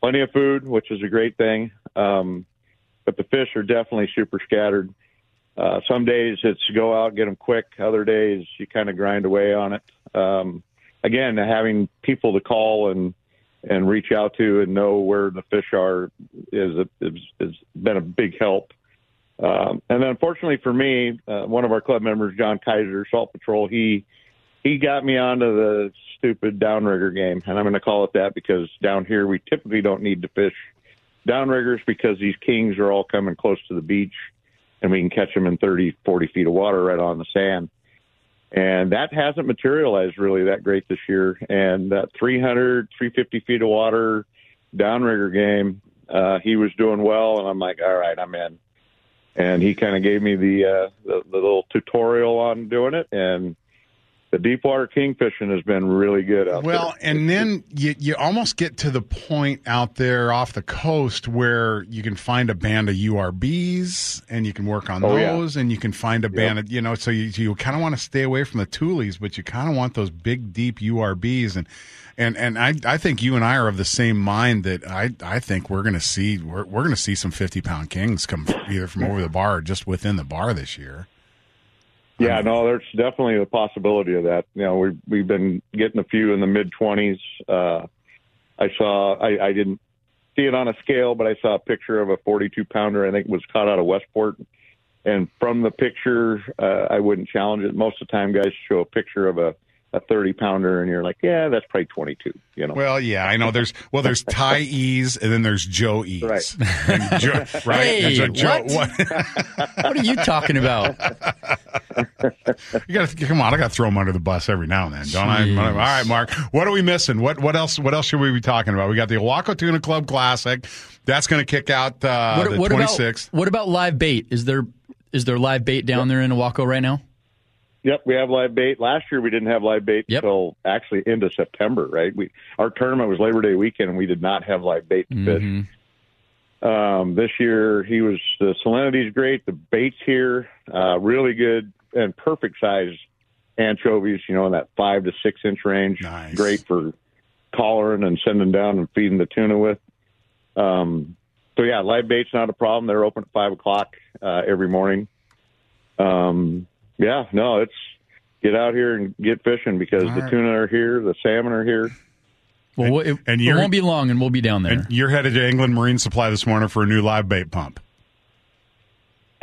[SPEAKER 6] plenty of food, which is a great thing. Um, but the fish are definitely super scattered. Uh, some days it's go out get them quick. Other days you kind of grind away on it. Um, again, having people to call and and reach out to and know where the fish are is a, is, has been a big help. Um, and unfortunately for me, uh, one of our club members, John Kaiser, Salt Patrol, he he he got me onto the stupid downrigger game, and I'm going to call it that because down here we typically don't need to fish downriggers because these kings are all coming close to the beach, and we can catch them in 30, 40 feet of water right on the sand. And that hasn't materialized really that great this year. And that 300, 350 feet of water downrigger game, uh, he was doing well, and I'm like, all right, I'm in. And he kind of gave me the, uh, the the little tutorial on doing it, and the deep water kingfishing has been really good out
[SPEAKER 2] Well,
[SPEAKER 6] there.
[SPEAKER 2] Well, and then you, you almost get to the point out there off the coast where you can find a band of URBs and you can work on
[SPEAKER 6] Oh, yeah.
[SPEAKER 2] those, and you can find a band of, you know, so you, you kind of want to stay away from the Tules, but you kind of want those big, deep URBs. And, and, and I, I think you and I are of the same mind that I, I think we're going to see, we're, we're going to see some 50 pound kings come either from over the bar or just within the bar this year.
[SPEAKER 6] Yeah, no, there's definitely a possibility of that. You know, we've we've been getting a few in the mid twenties. Uh, I saw, I, I didn't see it on a scale, but I saw a picture of a 42 pounder. I think was caught out of Westport. And from the picture, uh, I wouldn't challenge it. Most of the time, guys show a picture of a a 30 pounder, and you're like, yeah, that's probably 22. You know,
[SPEAKER 2] Well, yeah, I know. There's well, there's Ty E's and then there's Joe E's.
[SPEAKER 6] Right.
[SPEAKER 2] And Joe, right.
[SPEAKER 3] Hey,
[SPEAKER 2] And so Joe,
[SPEAKER 3] what? What are you talking about?
[SPEAKER 2] you got to come on. I got to throw him under the bus every now and then, don't I? All right, Mark. What are we missing? What what else? What else should we be talking about? We got the Ilwaco Tuna Club Classic. That's going to kick out uh,
[SPEAKER 3] What,
[SPEAKER 2] the
[SPEAKER 3] what about
[SPEAKER 2] 26th.
[SPEAKER 3] what about live bait? Is there is there live bait down there in Ilwaco right now?
[SPEAKER 6] Yep, we have live bait. Last year we didn't have live bait
[SPEAKER 3] Yep.
[SPEAKER 6] until actually into September, right? We our tournament was Labor Day weekend and we did not have live bait to fish. Um, this year he was the salinity's great, the bait's here, uh, really good and perfect size anchovies, you know, in that five to six inch range.
[SPEAKER 2] Nice.
[SPEAKER 6] Great for collaring and sending down and feeding the tuna with. Um, so yeah, live bait's not a problem. They're open at five o'clock uh, every morning. Um, yeah, no, it's get out here and get fishing because
[SPEAKER 2] All
[SPEAKER 6] the
[SPEAKER 2] right.
[SPEAKER 6] tuna are here, the salmon are here.
[SPEAKER 3] Well, it,
[SPEAKER 2] and
[SPEAKER 3] it won't be long, and we'll be down there.
[SPEAKER 2] And you're headed to Englund Marine Supply this morning for a new live bait pump.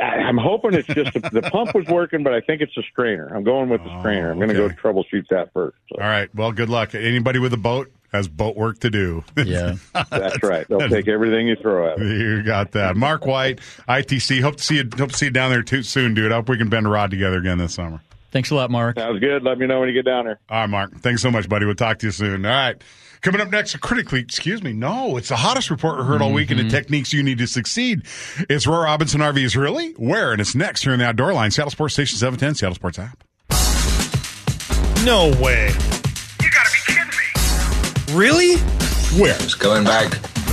[SPEAKER 6] I, I'm hoping it's just the pump was working, but I think it's a strainer. I'm going with the oh, strainer. I'm going to
[SPEAKER 2] Oh, okay.
[SPEAKER 6] go troubleshoot that first. So
[SPEAKER 2] All right. Well, good luck. Anybody with a boat has boat work to do.
[SPEAKER 3] yeah.
[SPEAKER 6] that's right. They'll take everything you throw at them.
[SPEAKER 2] You got that, Mark White, ITC. Hope to see you. Hope to see you down there too soon, dude. I hope we can bend a rod together again this summer.
[SPEAKER 3] Thanks a lot, Mark.
[SPEAKER 6] Sounds good. Let me know when you get down there.
[SPEAKER 2] All right, Mark. Thanks so much, buddy. We'll talk to you soon. All right. Coming up next, critically, excuse me, no, it's the hottest report we heard all week and the mm-hmm. techniques you need to succeed. It's Roy Robinson RVs, really? Where? And it's next here in the Outdoor Line, Seattle Sports Station 710, Seattle Sports app.
[SPEAKER 7] No way. Really?
[SPEAKER 2] Where?
[SPEAKER 8] Just coming back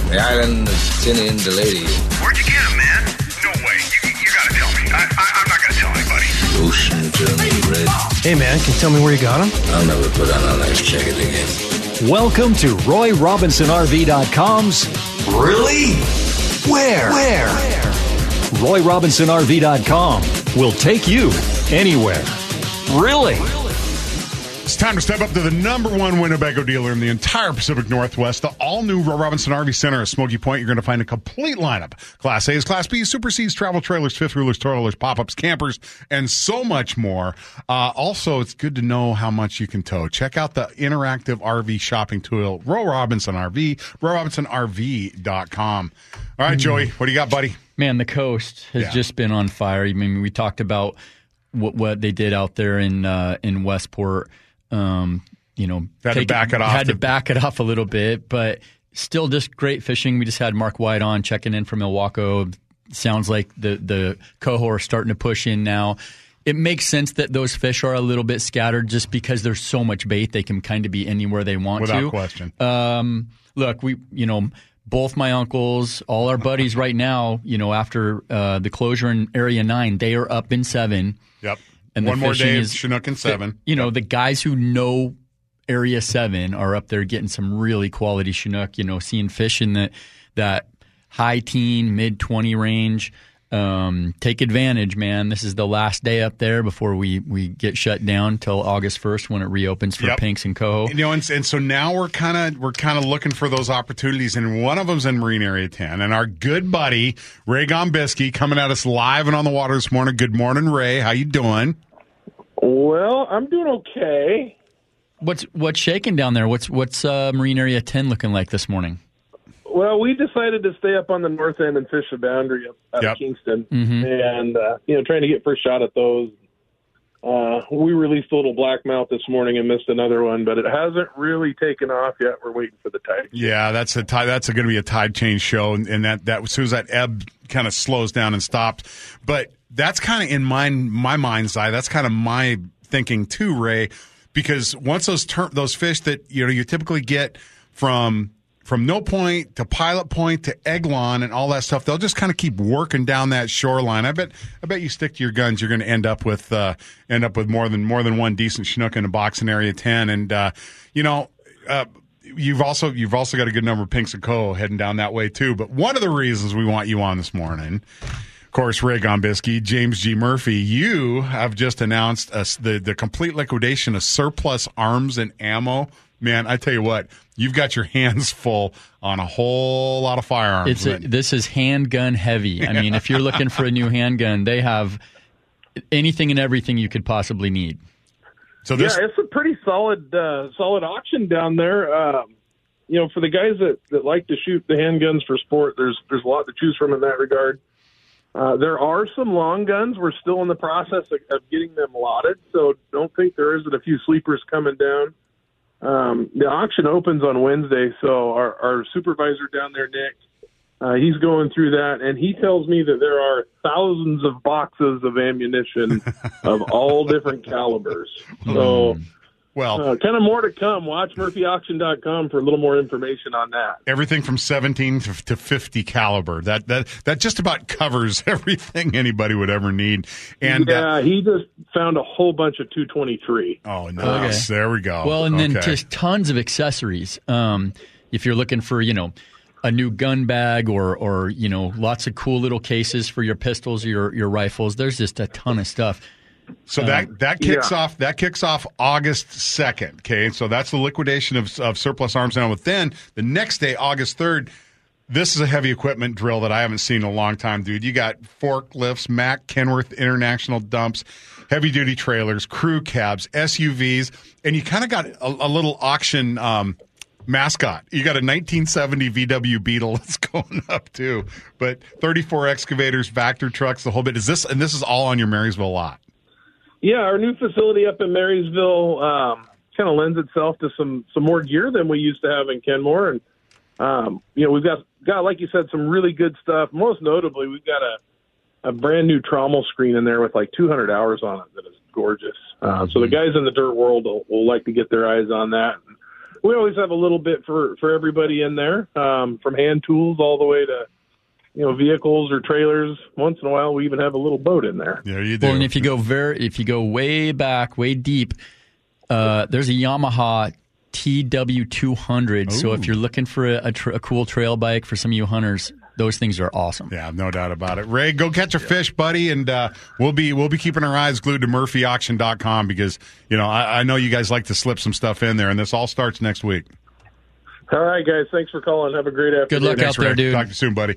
[SPEAKER 8] the island of Tinian the lady.
[SPEAKER 9] Where'd you get him, man? No way. You, you gotta tell me. I, I, I'm not gonna tell anybody.
[SPEAKER 8] Ocean turned red.
[SPEAKER 7] Hey, man, can you tell me where you got him?
[SPEAKER 8] I'll never put on a life jacket again.
[SPEAKER 10] Welcome to RoyRobinsonRV.com's
[SPEAKER 7] Really? Where? Where?
[SPEAKER 10] RoyRobinsonRV.com will take you anywhere. Really?
[SPEAKER 2] It's time to step up to the number one Winnebago dealer in the entire Pacific Northwest, the all new Robinson RV Center at Smoky Point. You're going to find a complete lineup Class A's, Class B's, Super C's, travel trailers, fifth wheelers, toilers, pop ups, campers, and so much more. Uh, also, it's good to know how much you can tow. Check out the interactive RV shopping tool, Roy Robinson RV, RoyRobinsonRV.com. All right, Joey, what do you got, buddy?
[SPEAKER 3] Man, the coast has
[SPEAKER 2] Yeah.
[SPEAKER 3] just been on fire. I mean, we talked about what what they did out there in uh, in Westport. Um, you know,
[SPEAKER 2] Had to back it off
[SPEAKER 3] Had to
[SPEAKER 2] to-
[SPEAKER 3] back it off a little bit, but still just great fishing. We just had Mark White on checking in from Ilwaco. Sounds like the the cohort are starting to push in now. It makes sense that those fish are a little bit scattered just because there's so much bait. They can kind of be anywhere they want
[SPEAKER 2] Without
[SPEAKER 3] to.
[SPEAKER 2] question.
[SPEAKER 3] Um, look, we, you know, both my uncles, all our buddies right now, you know, after uh, the closure in Area 9, they are up in seven.
[SPEAKER 2] Yep.
[SPEAKER 3] And the
[SPEAKER 2] One more day of
[SPEAKER 3] is-
[SPEAKER 2] Chinook and seven.
[SPEAKER 3] You know, the guys who know Area 7 are up there getting some really quality Chinook, you know, seeing fish in the, that high teen, mid 20 range. Um, take advantage, man. This is the last day up there before we, we get shut down till August 1st when it reopens for
[SPEAKER 2] Yep.
[SPEAKER 3] Pinks and Coho.
[SPEAKER 2] You know, and, and so now we're kind of we're kind of looking for those opportunities, and one of them's in Marine Area Ten. And our good buddy Ray Gombiski coming at us live and on the water this morning. Good morning, Ray. How you doing?
[SPEAKER 4] Well, I'm doing okay.
[SPEAKER 3] What's what's shaking down there? What's what's uh, Marine Area Ten looking like this morning?
[SPEAKER 11] Well, we decided to stay up on the north end and fish the boundary up out
[SPEAKER 2] Yep.
[SPEAKER 11] of Kingston,
[SPEAKER 3] Mhm.
[SPEAKER 11] and uh, you know, trying to get first shot at those. Uh, we released a little blackmouth this morning and missed another one, but it hasn't really taken off yet. We're waiting for the tide.
[SPEAKER 2] Yeah, that's a tide, that's going to be a tide change show, and, and that that as soon as that ebb kind of slows down and stops. But that's kind of in my my mind's eye. That's kind of my thinking too, Ray, because once those ter- those fish that you know you typically get from from no point to pilot point to Eglon and all that stuff, they'll just kind of keep working down that shoreline. I bet I bet you stick to your guns, you're going to end up with uh, end up with more than more than one decent chinook in a box in area ten, and uh, you know. Uh, You've also you've also got a good number of pinks and co heading down that way too. But one of the reasons we want you on this morning, of course, Ray Gombiski, James G. Murphy, you have just announced us the the complete liquidation of surplus arms and ammo. Man, I tell you what, you've got your hands full on a whole lot of firearms.
[SPEAKER 3] It's a, this is handgun heavy. I mean, if you're looking for a new handgun, they have anything and everything you could possibly need.
[SPEAKER 2] So
[SPEAKER 11] yeah, it's a pretty solid uh, solid auction down there. Um, you know, for the guys that, that like to shoot the handguns for sport, there's there's a lot to choose from in that regard. Uh, there are some long guns. We're still in the process of, of getting them lotted, so don't think there isn't a few sleepers coming down. Um, the auction opens on Wednesday, so our, our supervisor down there, Nick, uh, he's going through that, and he tells me that there are thousands of boxes of ammunition of all different calibers. So,
[SPEAKER 2] well,
[SPEAKER 11] uh, kind of more to come. Watch MurphyAuction.com for a little more information on that.
[SPEAKER 2] everything from 17 to, to 50 caliber. That that that just about covers everything anybody would ever need. And uh,
[SPEAKER 11] yeah, he just found a whole bunch of 223.
[SPEAKER 2] Oh, nice. There we go.
[SPEAKER 3] Well, and then
[SPEAKER 2] Okay.
[SPEAKER 3] just tons of accessories. Um, if you're looking for, you know, a new gun bag or, or you know, lots of cool little cases for your pistols, your your rifles, there's just a ton of stuff.
[SPEAKER 2] So
[SPEAKER 3] Um,
[SPEAKER 2] that that kicks
[SPEAKER 3] yeah.
[SPEAKER 2] off that kicks off August second. Okay, so that's the liquidation of, of surplus arms now. But then the next day, August third, this is a heavy equipment drill that I haven't seen in a long time, dude. You got forklifts, Mack Kenworth International dumps, heavy duty trailers, crew cabs, SUVs, and you kind of got a, a little auction. Um, Mascot. You got a 1970 VW Beetle that's going up too, but 34 excavators, Vactor trucks, the whole bit. Is this and this is all on your Marysville lot?
[SPEAKER 11] Yeah, our new facility up in Marysville um, kind of lends itself to some some more gear than we used to have in Kenmore, and um, you know we've got got like you said some really good stuff. Most notably, we've got a a brand new trommel screen in there with like 200 hours on it that is gorgeous. Uh, so the guys in the dirt world will, will like to get their eyes on that. We always have a little bit for for everybody in there, um, from hand tools all the way to you know vehicles or trailers. Once in a while, we even have a little boat in there.
[SPEAKER 2] There you
[SPEAKER 3] Well, and if you go very, if you go way back, way deep, uh, there's a Yamaha TW200. So if you're looking for a, a, tr- a cool trail bike for some of you hunters, those things are awesome.
[SPEAKER 2] Yeah, no doubt about it. Ray, go catch a fish, buddy, and uh, we'll be we'll be keeping our eyes glued to MurphyAuction.com because you know I, I know you guys like to slip some stuff in there, and this all starts next week.
[SPEAKER 11] All right, guys. Thanks for calling. Have a great afternoon.
[SPEAKER 2] Good luck Thanks, Ray. Talk to you soon, buddy.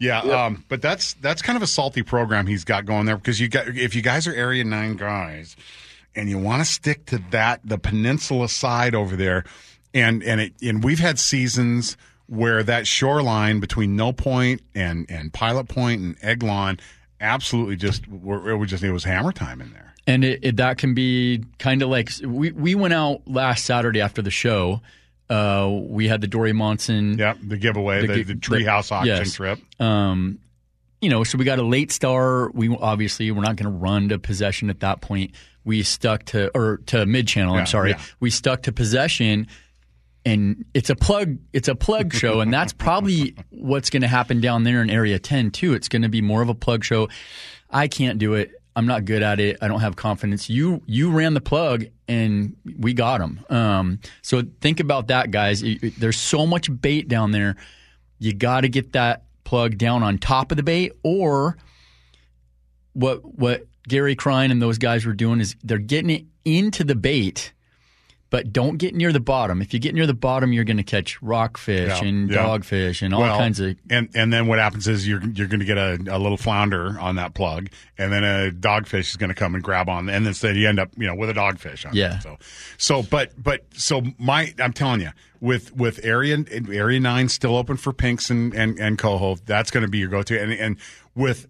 [SPEAKER 2] Yeah, um, but that's that's kind of a salty program he's got going there because you got if you guys are Area Nine guys and you want to stick to that the peninsula side over there, and and it and we've had seasons where that shoreline between No Point and and Pilot Point and Eglon absolutely just were- it was just it was hammer time in there.
[SPEAKER 3] And it, it, that can be kind of like we, we went out last Saturday after the show. Uh, we had the Dory Monson.
[SPEAKER 2] Yep, the giveaway, the- the treehouse auction trip.
[SPEAKER 3] Um, you know, so we got a late star. We obviously we're not going to run to possession at that point. We stuck to or to mid channel.
[SPEAKER 2] Yeah,
[SPEAKER 3] I'm sorry.
[SPEAKER 2] yeah.
[SPEAKER 3] We stuck to possession, and it's a plug. It's a plug show, and that's probably what's going to happen down there in Area 10 too. It's going to be more of a plug show. I can't do it. I'm not good at it. I don't have confidence. You you ran the plug and we got them. Um, so think about that, guys. There's so much bait down there. You got to get that plug down on top of the bait, or what what Gary Krein and those guys were doing is they're getting it into the bait. But don't get near the bottom. If you get near the bottom, you're going to catch rockfish
[SPEAKER 2] Yeah,
[SPEAKER 3] and
[SPEAKER 2] yeah.
[SPEAKER 3] dogfish and all
[SPEAKER 2] Well,
[SPEAKER 3] kinds of.
[SPEAKER 2] and and then what happens is you're you're going to get a, a little flounder on that plug, and then a dogfish is going to come and grab on, and instead you end up you know with a dogfish on.
[SPEAKER 3] Yeah.
[SPEAKER 2] it. So so but but so my I'm telling you with with area area nine still open for pinks and and and coho, that's going to be your go to, and and with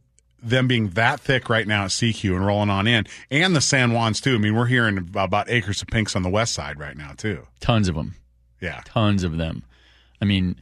[SPEAKER 2] them being that thick right now at Sekiu and rolling on in, and the San Juans too. I mean, we're hearing about acres of pinks on the west side right now too.
[SPEAKER 3] Tons of them.
[SPEAKER 2] Yeah.
[SPEAKER 3] Tons of them. I mean,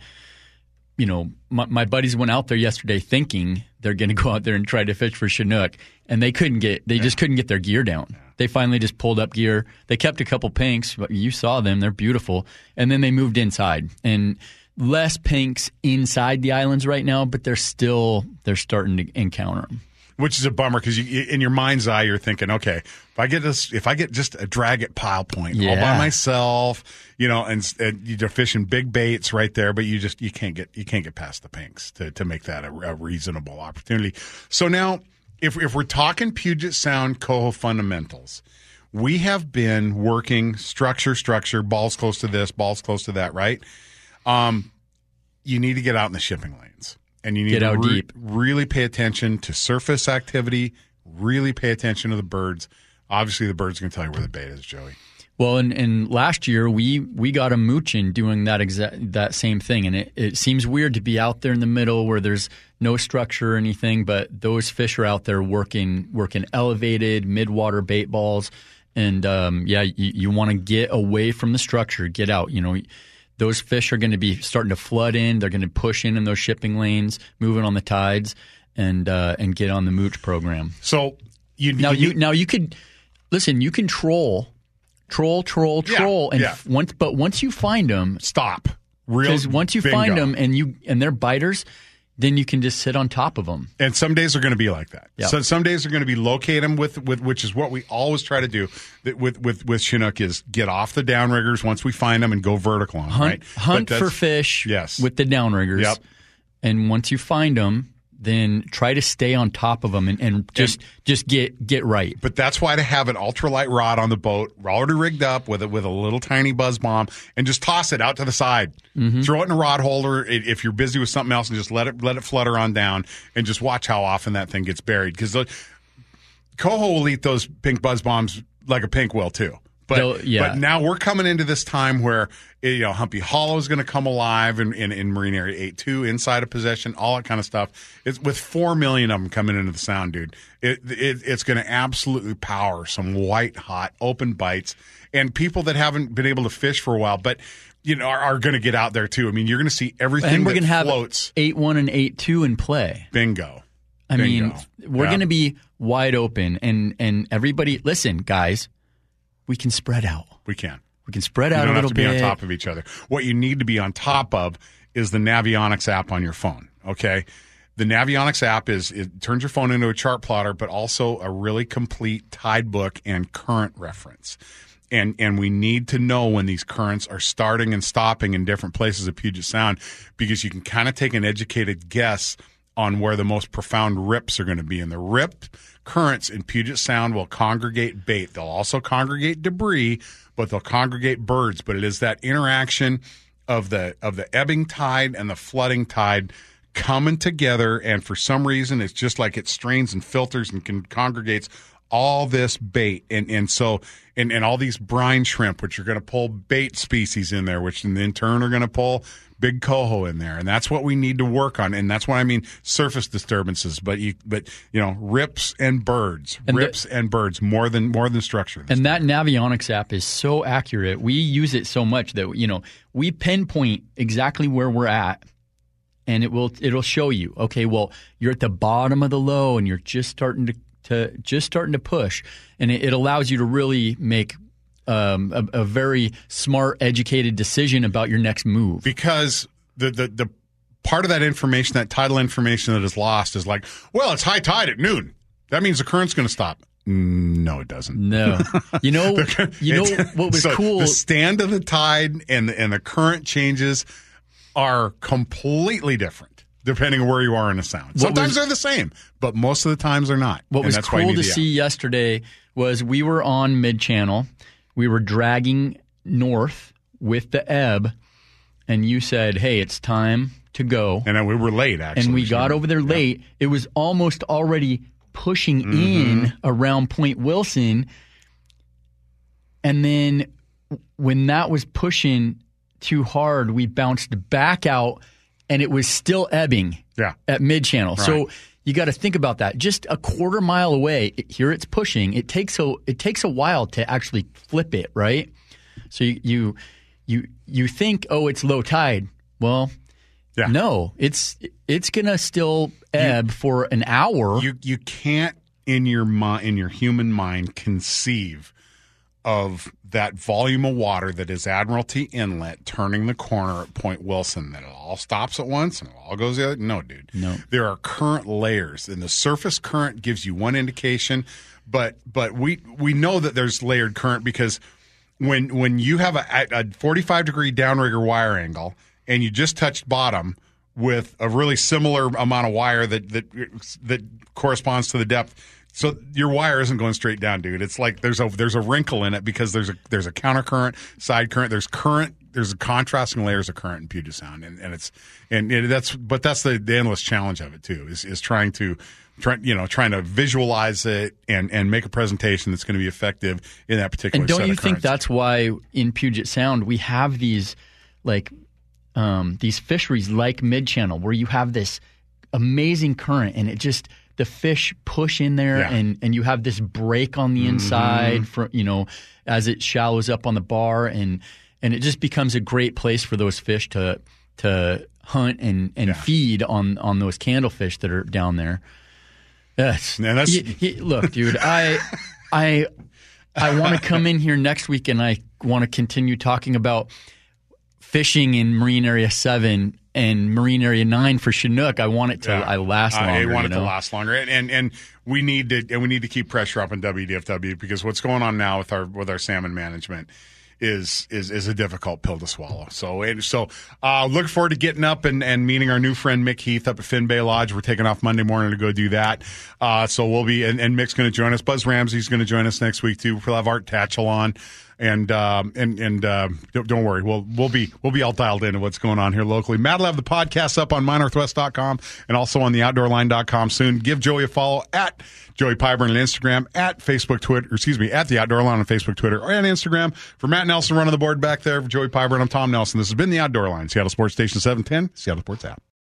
[SPEAKER 3] you know, my, my buddies went out there yesterday thinking they're going to go out there and try to fish for Chinook, and they couldn't get, they just couldn't get their gear down. They finally just pulled up gear. They kept a couple pinks, but you saw them; they're beautiful. And then they moved inside, and less pinks inside the islands right now, but they're still they're starting to encounter them.
[SPEAKER 2] which is a bummer because you, in your mind's eye you're thinking, okay, if I get this, if I get just a drag at Pilot Point all by myself, you know, and, and you're fishing big baits right there, but you just you can't get you can't get past the pinks to to make that a, a reasonable opportunity. So now, if if we're talking Puget Sound coho fundamentals. We have been working structure, structure, balls close to this, balls close to that, right? Um, you need to get out in the shipping lanes and you need
[SPEAKER 3] Get
[SPEAKER 2] to re-
[SPEAKER 3] deep.
[SPEAKER 2] really pay attention to surface activity, really pay attention to the birds. Obviously, the bird's going to tell you where the bait is, Joey.
[SPEAKER 3] Well, and, and last year we we got a moochin doing that exact that same thing, and it, it seems weird to be out there in the middle where there's no structure or anything, but those fish are out there working working elevated mid-water bait balls, and um, yeah, you, you want to get away from the structure, get out. You know, those fish are going to be starting to flood in. They're going to push in in those shipping lanes, moving on the tides, and uh, and get on the mooch program.
[SPEAKER 2] So you
[SPEAKER 3] now
[SPEAKER 2] you
[SPEAKER 3] you now you could listen. You can troll, troll, troll,
[SPEAKER 2] Yeah,
[SPEAKER 3] and
[SPEAKER 2] yeah.
[SPEAKER 3] f- once but once you find them,
[SPEAKER 2] stop. Real
[SPEAKER 3] because once you
[SPEAKER 2] bingo.
[SPEAKER 3] find them and you and they're biters, then you can just sit on top of them.
[SPEAKER 2] And some days are going to be like that.
[SPEAKER 3] Yeah.
[SPEAKER 2] So some days are going to be locate them with, with which is what we always try to do with with with Chinook is get off the downriggers once we find them and go vertical on 'em,
[SPEAKER 3] Hunt
[SPEAKER 2] right?
[SPEAKER 3] hunt for fish,
[SPEAKER 2] Yes.
[SPEAKER 3] with the downriggers.
[SPEAKER 2] Yep.
[SPEAKER 3] And once you find them, then try to stay on top of them and, and just just get get right.
[SPEAKER 2] But that's why to have an ultralight rod on the boat, already rigged up with a, with a little tiny buzz bomb, and just toss it out to the side.
[SPEAKER 3] Mm-hmm.
[SPEAKER 2] Throw it in a rod holder if you're busy with something else, and just let it let it flutter on down, and just watch how often that thing gets buried. Because coho will eat those pink buzz bombs like a pink will too. But
[SPEAKER 3] yeah.
[SPEAKER 2] but now we're coming into this time where eh, you know Humpy Hollow is going to come alive in, in, in Marine Area Eight Two, inside of possession, all that kind of stuff. It's with four million of them coming into the sound, dude. It, it it's going to absolutely power some white hot open bites, and people that haven't been able to fish for a while, but you know are, are going to get out there too. I mean, you're going to see everything
[SPEAKER 3] And we're gonna have
[SPEAKER 2] floats.
[SPEAKER 3] eight one and eight two in play.
[SPEAKER 2] Bingo.
[SPEAKER 3] I
[SPEAKER 2] Bingo.
[SPEAKER 3] mean, we're
[SPEAKER 2] Yeah.
[SPEAKER 3] going to be wide open, and and everybody, listen, guys, we can spread out.
[SPEAKER 2] We can.
[SPEAKER 3] We can spread out a
[SPEAKER 2] You
[SPEAKER 3] out
[SPEAKER 2] don't
[SPEAKER 3] a
[SPEAKER 2] have
[SPEAKER 3] little
[SPEAKER 2] to be
[SPEAKER 3] bit.
[SPEAKER 2] on top of each other. What you need to be on top of is the Navionics app on your phone. Okay. The Navionics app is it turns your phone into a chart plotter, but also a really complete tide book and current reference. And and we need to know when these currents are starting and stopping in different places of Puget Sound because you can kind of take an educated guess on where the most profound rips are going to be. And the ripped currents in Puget Sound will congregate bait. They'll also congregate debris, but they'll congregate birds. But it is that interaction of the of the ebbing tide and the flooding tide coming together and for some reason it's just like it strains and filters and con- congregates all this bait and and so and, and all these brine shrimp which are going to pull bait species in there which in turn are going to pull big coho in there and that's what we need to work on and that's what i mean surface disturbances but you but you know rips and birds
[SPEAKER 3] And the-
[SPEAKER 2] rips and birds more than more than structure
[SPEAKER 3] And that Navionics app is so accurate. We use it so much that you know we pinpoint exactly where we're at, and it will it'll show you. Okay, well you're at the bottom of the low, and you're just starting to, to just starting to push, and it, it allows you to really make um, a, a very smart, educated decision about your next move.
[SPEAKER 2] because the the the part of that information, that tidal information that is lost, is like, well, it's high tide at noon. That means the current's going to stop. No, it doesn't.
[SPEAKER 3] No, you know, you know what was
[SPEAKER 2] so
[SPEAKER 3] cool.
[SPEAKER 2] The stand of the tide and the, and the current changes are completely different depending on where you are in the sound. Sometimes
[SPEAKER 3] was-
[SPEAKER 2] they're the same, but most of the times they're not.
[SPEAKER 3] What was cool to see yesterday was we were on mid channel. We were dragging north with the ebb, and you said, "Hey, it's time to go."
[SPEAKER 2] And then we were late, actually.
[SPEAKER 3] and we got over there late. It was almost already pushing mm-hmm. in around Point Wilson. And then when that was pushing too hard, we bounced back out and it was still ebbing
[SPEAKER 2] Yeah.
[SPEAKER 3] at mid channel. So you got to think about that. Just a quarter mile away, it- here it's pushing. It takes a it takes a while to actually flip it, right? So you you you, you think, oh, it's low tide. Well,
[SPEAKER 2] Yeah.
[SPEAKER 3] no, it's it's gonna still ebb for an hour.
[SPEAKER 2] You you can't in your in your human mind conceive of that volume of water that is Admiralty Inlet turning the corner at Point Wilson that it all stops at once and it all goes the other. No, dude.
[SPEAKER 3] No.
[SPEAKER 2] There are current layers, and the surface current gives you one indication, but but we we know that there's layered current because when when you have a, a 45 degree downrigger wire angle and you just touched bottom with a really similar amount of wire that that that corresponds to the depth so your wire isn't going straight down dude. It's like there's a there's a wrinkle in it because there's a there's a counter current side current there's current there's a contrasting layers of current in Puget Sound. And, and it's and that's but that's the, the endless challenge of it too is is trying to try, you know trying to visualize it and and make a presentation that's going to be effective in that particular
[SPEAKER 3] and don't you think that's why in Puget Sound we have these like um, these fisheries like mid channel where you have this amazing current and it just the fish push in there
[SPEAKER 2] Yeah.
[SPEAKER 3] and and you have this break on the
[SPEAKER 2] Mm-hmm.
[SPEAKER 3] inside for you know as it shallows up on the bar and and it just becomes a great place for those fish to to hunt and and feed on on those candlefish that are down there. Yes.
[SPEAKER 2] That's-
[SPEAKER 3] He- he- look, dude, I I I want to come in here next week and I want to continue talking about fishing in Marine Area 7 and Marine Area 9 for Chinook. I want it to
[SPEAKER 2] Yeah.
[SPEAKER 3] I last
[SPEAKER 2] I
[SPEAKER 3] longer.
[SPEAKER 2] want
[SPEAKER 3] you
[SPEAKER 2] it to last longer, and, and and we need to and we need to keep pressure up in WDFW because what's going on now with our with our salmon management is is is a difficult pill to swallow. So and so uh, look forward to getting up and, and meeting our new friend Mick Heath up at Finn Bay Lodge. We're taking off Monday morning to go do that. Uh, so we'll be and, and Mick's going to join us. Buzz Ramsey's going to join us next week too. We'll have Art Tatchell on. And um, and and uh, don't, don't worry, we'll we'll be we'll be all dialed into what's going on here locally. Matt will have the podcast up on mynorthwest.com and also on the outdoorline.com soon. Give Joey a follow at Joey Pyburn on Instagram, at Facebook, Twitter, excuse me, at the Outdoor Line on Facebook, Twitter, on Instagram. For Matt Nelson running the board back there, for Joey Pyburn, I'm Tom Nelson. This has been the Outdoor Line, Seattle Sports Station 710, Seattle Sports app.